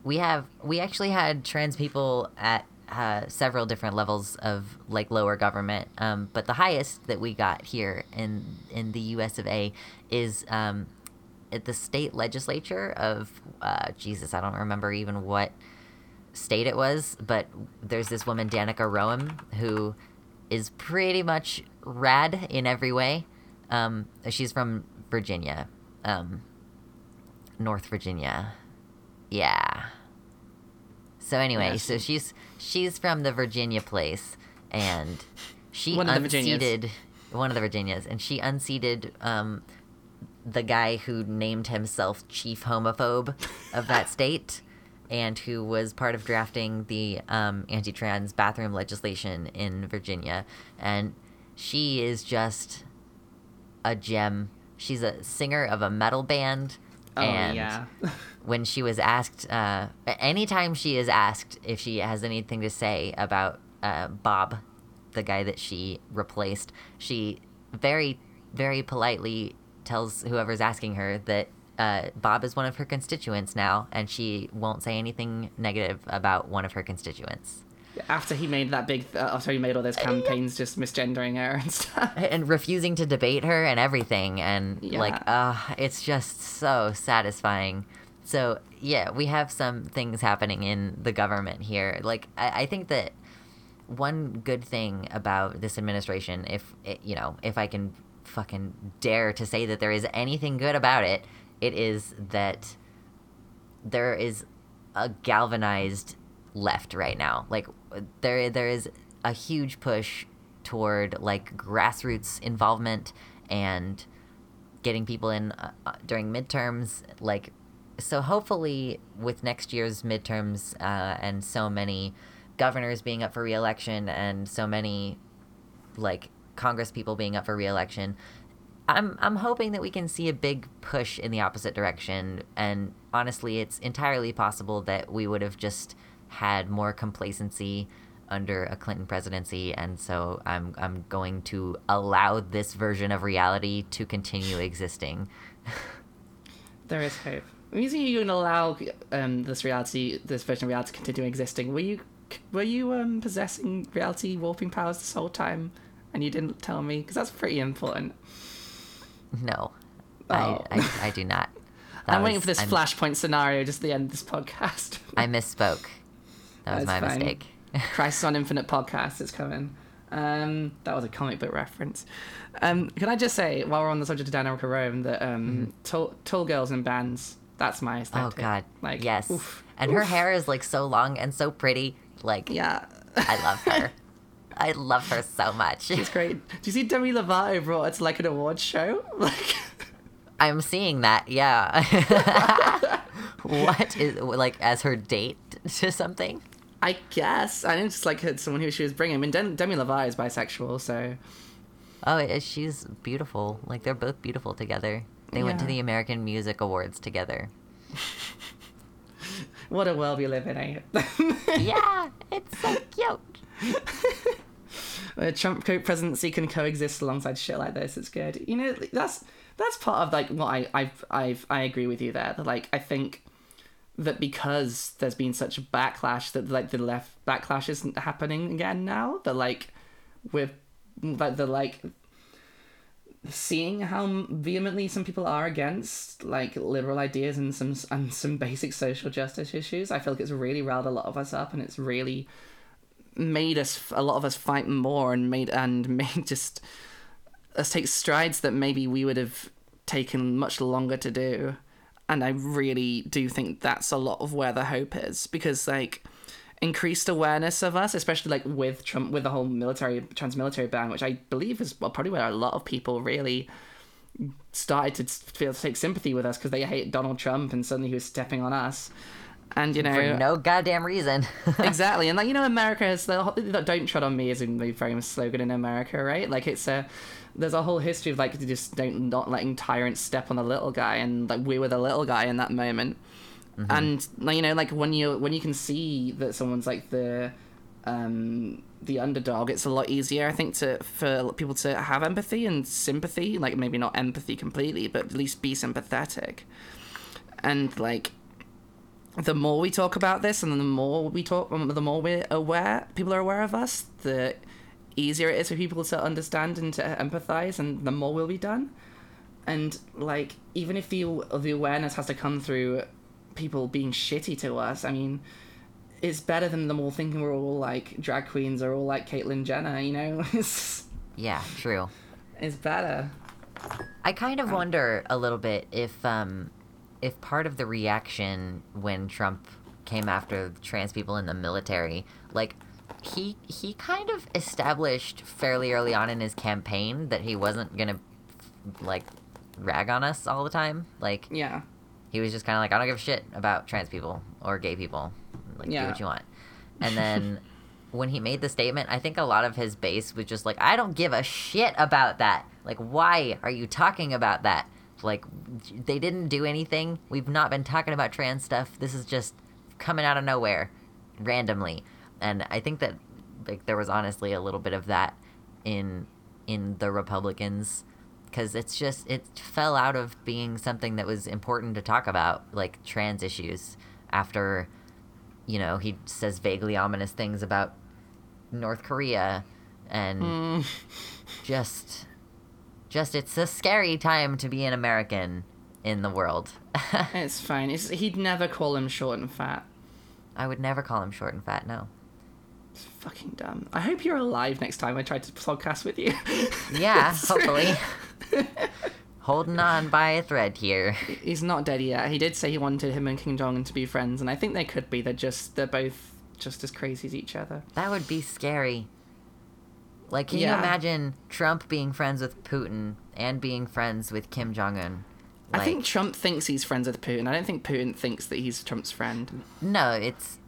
we have we actually had trans people at uh, several different levels of like lower government, um, but the highest that we got here in in the U.S. of A. is um, at the state legislature of uh, Jesus. I don't remember even what state it was, but there's this woman Danica Roem who is pretty much rad in every way. Um, she's from Virginia, um, North Virginia. Yeah. So anyway, Yes. so she's she's from the Virginia place, and she One unseated one of the Virginias, and she unseated um, the guy who named himself chief homophobe of that state and who was part of drafting the um, anti-trans bathroom legislation in Virginia. And she is just a gem. She's a singer of a metal band, Oh and yeah. when she was asked, uh, anytime she is asked if she has anything to say about uh, Bob, the guy that she replaced, she very, very politely tells whoever's asking her that uh, Bob is one of her constituents now, and she won't say anything negative about one of her constituents. After he made that big, uh, after he made all those campaigns just misgendering her and stuff. and refusing to debate her and everything and like Yeah. uh it's just so satisfying so yeah we have some things happening in the government here like i, I think that one good thing about this administration if it, you know if i can fucking dare to say that there is anything good about it it is that there is a galvanized left right now. Like there there is a huge push toward like grassroots involvement and getting people in uh, uh, during midterms like so hopefully with next year's midterms uh, and so many governors being up for reelection and so many like congress people being up for reelection I'm I'm hoping that we can see a big push in the opposite direction and honestly it's entirely possible that we would have just had more complacency under a Clinton presidency and so I'm I'm going to allow this version of reality to continue existing. There is hope. I'm using you to allow um, this reality, this version of reality, to continue existing. Were you, were you um, possessing reality warping powers this whole time, and you didn't tell me? Because that's pretty important. No. Oh. I, I I do not. That I'm waiting for this I'm- flashpoint scenario just at the end of this podcast. I misspoke. That was That's my fine. mistake. Crisis on Infinite podcast is coming. Um, that was a comic book reference. Um, can I just say, while we're on the subject of Danica Roem, that um, tall, tall girls in bands, that's my Mm-hmm. Oh god. Like, yes. oof, and her hair is like so long and so pretty. Like Yeah. I love her. I love her so much. She's great. Do you see Demi Lovato brought it to like an awards show? Like, I'm seeing that. Yeah. what is like as her date to something? I guess I didn't just like her- someone who she was bringing. I mean, Dem- Demi Lovato is bisexual, so Oh, she's beautiful. Like they're both beautiful together. They went to the American Music Awards together. what a world we live in, eh? yeah, it's so cute. Where Trump presidency can coexist alongside shit like this. It's good. You know, that's that's part of like what I I've I've I agree with you there. That like I think that because there's been such a backlash that like the left backlash isn't happening again now. That like we're like the like seeing how vehemently some people are against like liberal ideas and some and some basic social justice issues. I feel like it's really riled a lot of us up, and it's really made us a lot of us fight more and made and made just us take strides that maybe we would have taken much longer to do and i really do think that's a lot of where the hope is because like increased awareness of us especially like with trump with the whole military trans-military ban which i believe is probably where a lot of people really started to feel to take sympathy with us because they hate donald trump and suddenly he was stepping on us and you know For no goddamn reason. exactly and like you know america is the whole- don't tread on me is a very famous slogan in america right like it's a there's a whole history of like just don't not letting tyrants step on the little guy and like we were the little guy in that moment. And like, you know like when you when you can see that someone's like the um the underdog it's a lot easier i think to for people to have empathy and sympathy like maybe not empathy completely but at least be sympathetic. And like the more we talk about this and the more we talk um, the more we're aware people are aware of us the easier it is for people to understand and to empathize and the more will be done. And like even if the the awareness has to come through people being shitty to us i mean it's better than them all thinking we're all like drag queens or all like caitlyn jenner you know? It's yeah, true. it's better. I kind of wonder a little bit if um if part of the reaction when Trump came after trans people in the military, like he he kind of established fairly early on in his campaign that he wasn't gonna like rag on us all the time. Like yeah he was just kind of like, I don't give a shit about trans people or gay people. Like, do what you want. And then when he made the statement, I think a lot of his base was just like, I don't give a shit about that. Like, why are you talking about that? Like, they didn't do anything. We've not been talking about trans stuff. This is just coming out of nowhere, randomly. And I think that like there was honestly a little bit of that in in the Republicans because it's just it fell out of being something that was important to talk about, like trans issues. After, you know, he says vaguely ominous things about North Korea, and Mm. just, just it's a scary time to be an American in the world. It's fine. It's, he'd never call him short and fat. I would never call him short and fat. No. It's fucking dumb. I hope you're alive next time I try to podcast with you. Yeah, hopefully. Holding on by a thread here. He's not dead yet. He did say he wanted him and Kim Jong Un to be friends, and I think they could be. They're just they're both just as crazy as each other. That would be scary. Like, can you imagine Trump being friends with Putin and being friends with Kim Jong Un? I think Trump thinks he's friends with Putin. I don't think Putin thinks that he's Trump's friend. no, it's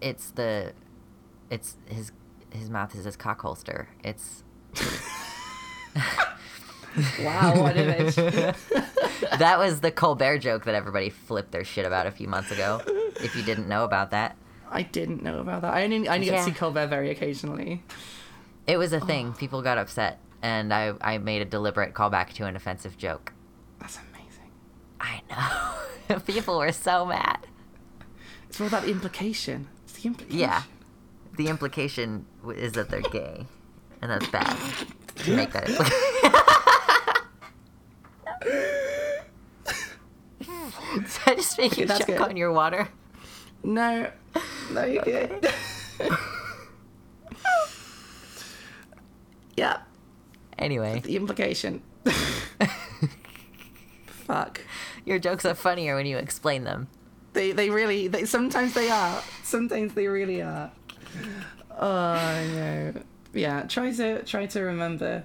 it's the it's his his mouth is his cock holster. It's Wow, what an image. that was the Colbert joke that everybody flipped their shit about a few months ago. If you didn't know about that, I didn't know about that. I only I only get to see Colbert very occasionally. it was a thing. People got upset, and I I made a deliberate callback to an offensive joke. That's amazing. I know. People were so mad. It's all about the implication. It's the implication. Yeah. The implication is that they're gay, and that's bad. To make that. Did I just make you That's choke good. on your water? No. No, you're good. yeah. Anyway, The implication. Fuck. your jokes are funnier when you explain them. They they really they sometimes they are. Sometimes they really are. Oh no. Yeah, try to try to remember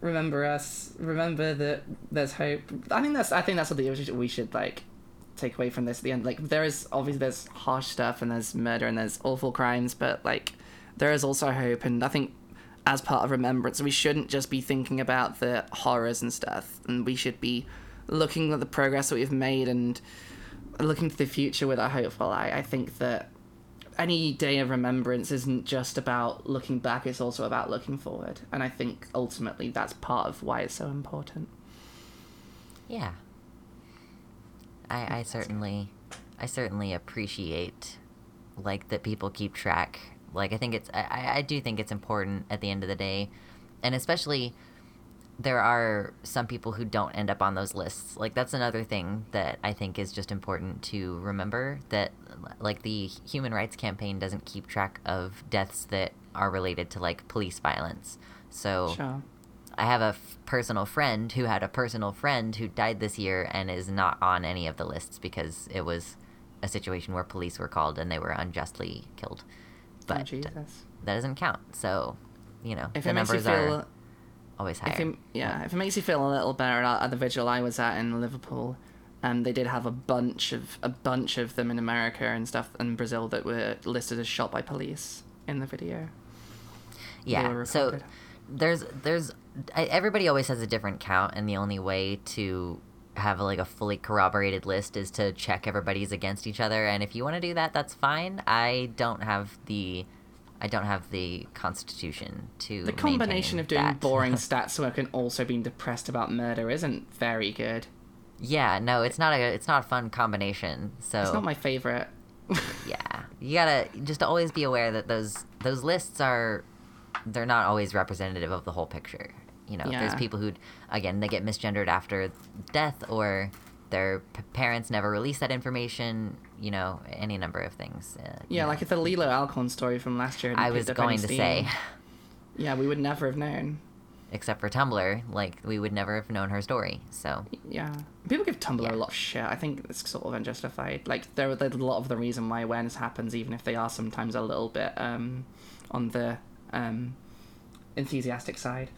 remember us. Remember that there's hope. I think that's I think that's what the- we should, we should like take away from this at the end. Like there is obviously there's harsh stuff and there's murder and there's awful crimes, but like there is also hope and I think as part of remembrance we shouldn't just be thinking about the horrors and stuff and we should be looking at the progress that we've made and looking to the future with a hopeful eye. I think that any day of remembrance isn't just about looking back, it's also about looking forward. And I think ultimately that's part of why it's so important. Yeah. I I certainly I certainly appreciate like that people keep track. Like I think it's I- I, do think it's important at the end of the day. And especially there are some people who don't end up on those lists. Like that's another thing that I think is just important to remember that like the human rights campaign doesn't keep track of deaths that are related to like police violence. So Sure. I have a f- personal friend who had a personal friend who died this year and is not on any of the lists because it was a situation where police were called and they were unjustly killed. oh, But Jesus. that doesn't count. So, you know, If the it makes you numbers feel, are always higher. if it, yeah, if it makes you feel a little better, at the vigil I was at in Liverpool, um, they did have a bunch of a bunch of them in America and stuff and Brazil that were listed as shot by police in the video. Yeah. So there's there's I, everybody always has a different count and the only way to have like a fully corroborated list is to check everybody's against each other and if you want to do that that's fine i don't have the i don't have the constitution to The combination of doing that. boring stats work and also being depressed about murder isn't very good. Yeah no it's not a it's not a fun combination so It's not my favorite. yeah you gotta just always be aware that those those lists are they're not always representative of the whole picture you know there's people who again they get misgendered after death or their p- parents never release that information you know any number of things uh, Yeah, know. like if the Leelah Alcorn story from last year. i was going to say Yeah, we would never have known. Except for tumblr like we would never have known her story so Yeah, people give Tumblr Yeah. a lot of shit. I think it's sort of unjustified. Like there, there's a lot of the reason why awareness happens, even if they are sometimes a little bit um, on the um, enthusiastic side.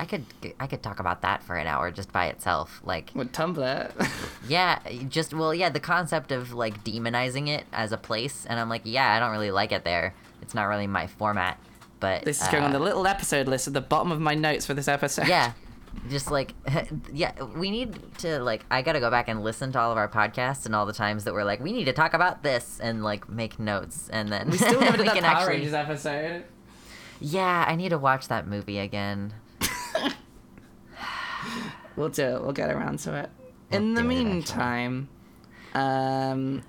i could i could talk about that for an hour just by itself like With Tumblr, Yeah, just well, yeah, the concept of like demonizing it as a place, and I'm like, yeah, I don't really like it there. It's not really my format, but this is going on uh, the little episode list at the bottom of my notes for this episode. yeah, just like yeah we need to like i gotta go back and listen to all of our podcasts and all the times that we're like we need to talk about this and like make notes and then We still never did that Power actually Rangers episode. yeah i need to watch that movie again We'll do it. We'll get around to it. We'll In the meantime, um,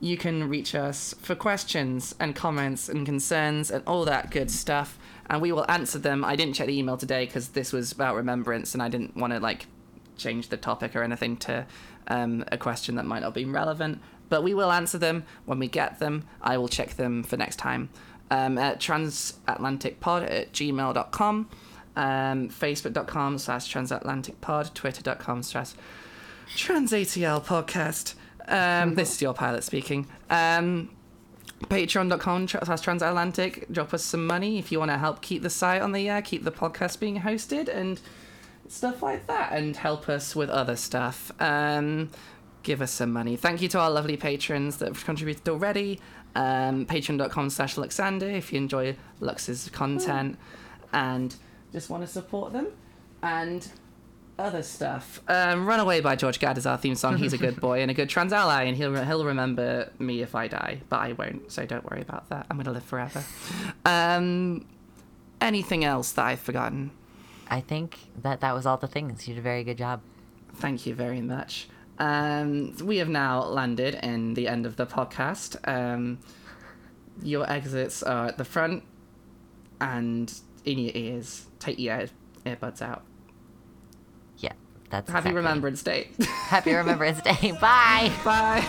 you can reach us for questions and comments and concerns and all that good stuff, and we will answer them. I didn't check the email today because this was about remembrance, and I didn't want to like change the topic or anything to um, a question that might not be relevant. But we will answer them when we get them. I will check them for next time. Um, at transatlanticpod at gmail.com, um, facebook.com slash transatlanticpod, twitter.com slash transatl podcast. Um, this is your pilot speaking. Um, Patreon.com slash transatlantic. Drop us some money if you want to help keep the site on the air, keep the podcast being hosted, and stuff like that, and help us with other stuff. Um, give us some money. Thank you to our lovely patrons that have contributed already. Um, Patreon.com slash Luxander if you enjoy Lux's content and just want to support them. And other stuff. Um, Runaway by George Gadd is our theme song. He's a good boy and a good trans ally, and he'll he'll remember me if I die, but I won't. So don't worry about that. I'm gonna live forever. Um, anything else that I've forgotten? i think that that was all the things you did a very good job Thank you very much. Um, we have now landed in the end of the podcast. Um, your exits are at the front and in your ears. Take your ear- earbuds out. That's happy. Remembrance Day. happy Remembrance Day. Bye. Bye.